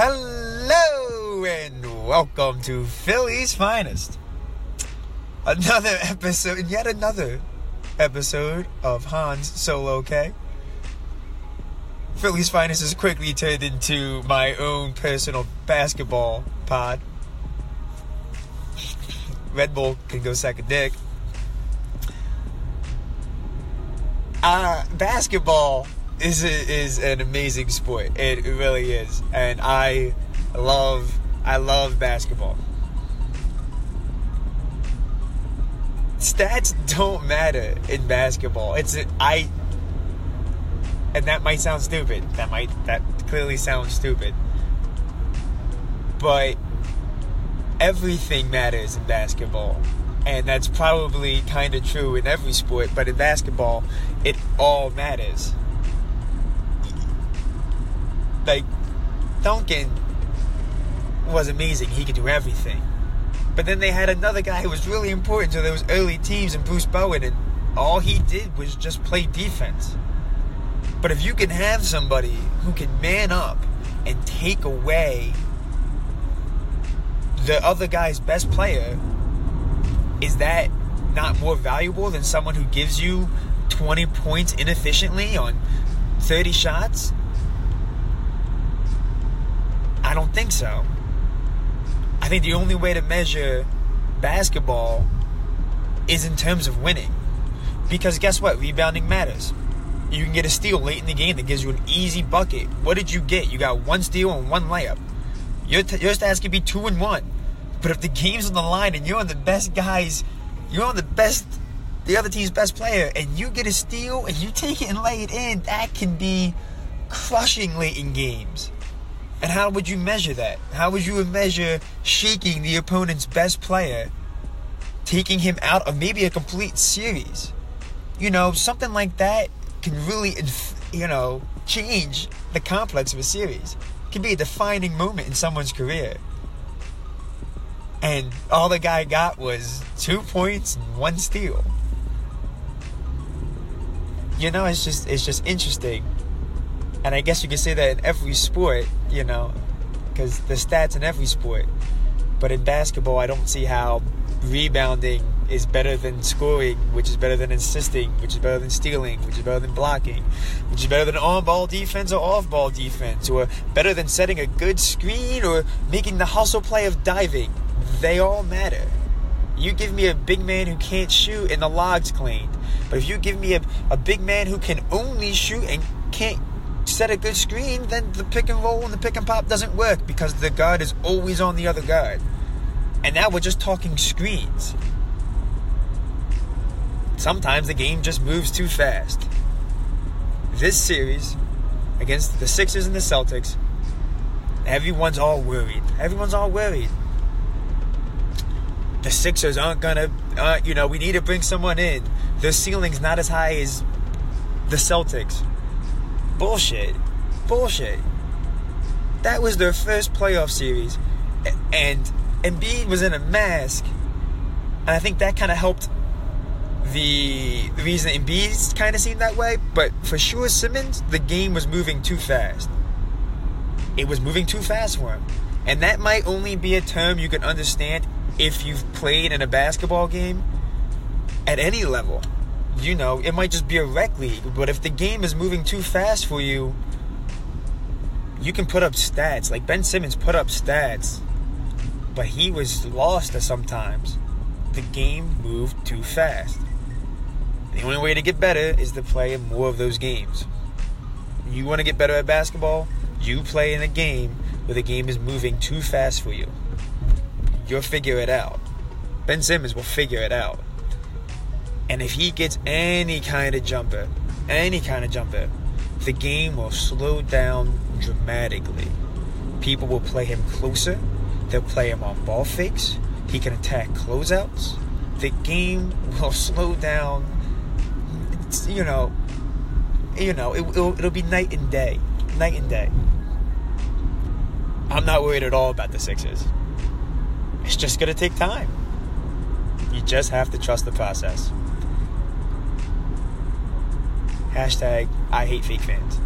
Hello and welcome to Philly's Finest. Another episode, yet another episode of Hans Solo K. Philly's Finest has quickly turned into my own personal basketball pod. Red Bull can go suck a dick. Uh, basketball is is an amazing sport. It really is, and I love I love basketball. Stats don't matter in basketball. It's I, and that might sound stupid. That might that clearly sounds stupid, but everything matters in basketball. And that's probably kind of true in every sport, but in basketball, it all matters like Duncan was amazing. He could do everything. But then they had another guy who was really important to those early teams and Bruce Bowen and all he did was just play defense. But if you can have somebody who can man up and take away the other guy's best player, is that not more valuable than someone who gives you 20 points inefficiently on 30 shots? I don't think so. I think the only way to measure basketball is in terms of winning. Because guess what? Rebounding matters. You can get a steal late in the game that gives you an easy bucket. What did you get? You got one steal and one layup. Your, t- your stats could be two and one. But if the game's on the line and you're on the best guys, you're on the best, the other team's best player, and you get a steal and you take it and lay it in, that can be crushing late in games. And how would you measure that? How would you measure shaking the opponent's best player, taking him out of maybe a complete series? You know, something like that can really, you know, change the complex of a series. It can be a defining moment in someone's career. And all the guy got was two points and one steal. You know, it's just it's just interesting and I guess you could say that in every sport, you know, because the stats in every sport. But in basketball, I don't see how rebounding is better than scoring, which is better than assisting, which is better than stealing, which is better than blocking, which is better than on ball defense or off ball defense, or better than setting a good screen or making the hustle play of diving. They all matter. You give me a big man who can't shoot and the log's cleaned. But if you give me a, a big man who can only shoot and can't set a good screen, then the pick and roll and the pick and pop doesn't work because the guard is always on the other guard. And now we're just talking screens. Sometimes the game just moves too fast. This series against the Sixers and the Celtics, everyone's all worried. Everyone's all worried. The Sixers aren't gonna, uh, you know, we need to bring someone in. Their ceiling's not as high as the Celtics. Bullshit. Bullshit. That was their first playoff series. And Embiid was in a mask. And I think that kind of helped the, reason Embiid kind of seemed that way. But for sure, Simmons, the game was moving too fast. It was moving too fast for him. And that might only be a term you can understand if you've played in a basketball game at any level you know, it might just be a rec league. But if the game is moving too fast for you, you can put up stats. Like Ben Simmons put up stats, but he was lost at sometimes. The game moved too fast. The only way to get better is to play more of those games. You want to get better at basketball? You play in a game where the game is moving too fast for you. You'll figure it out. Ben Simmons will figure it out. And if he gets any kind of jumper, any kind of jumper, the game will slow down dramatically. People will play him closer. They'll play him on ball fakes. He can attack closeouts. The game will slow down. It's, you know, you know, it, will it'll be night and day, night and day. I'm not worried at all about the Sixers. It's just gonna take time. You just have to trust the process. Hashtag I hate fake fans.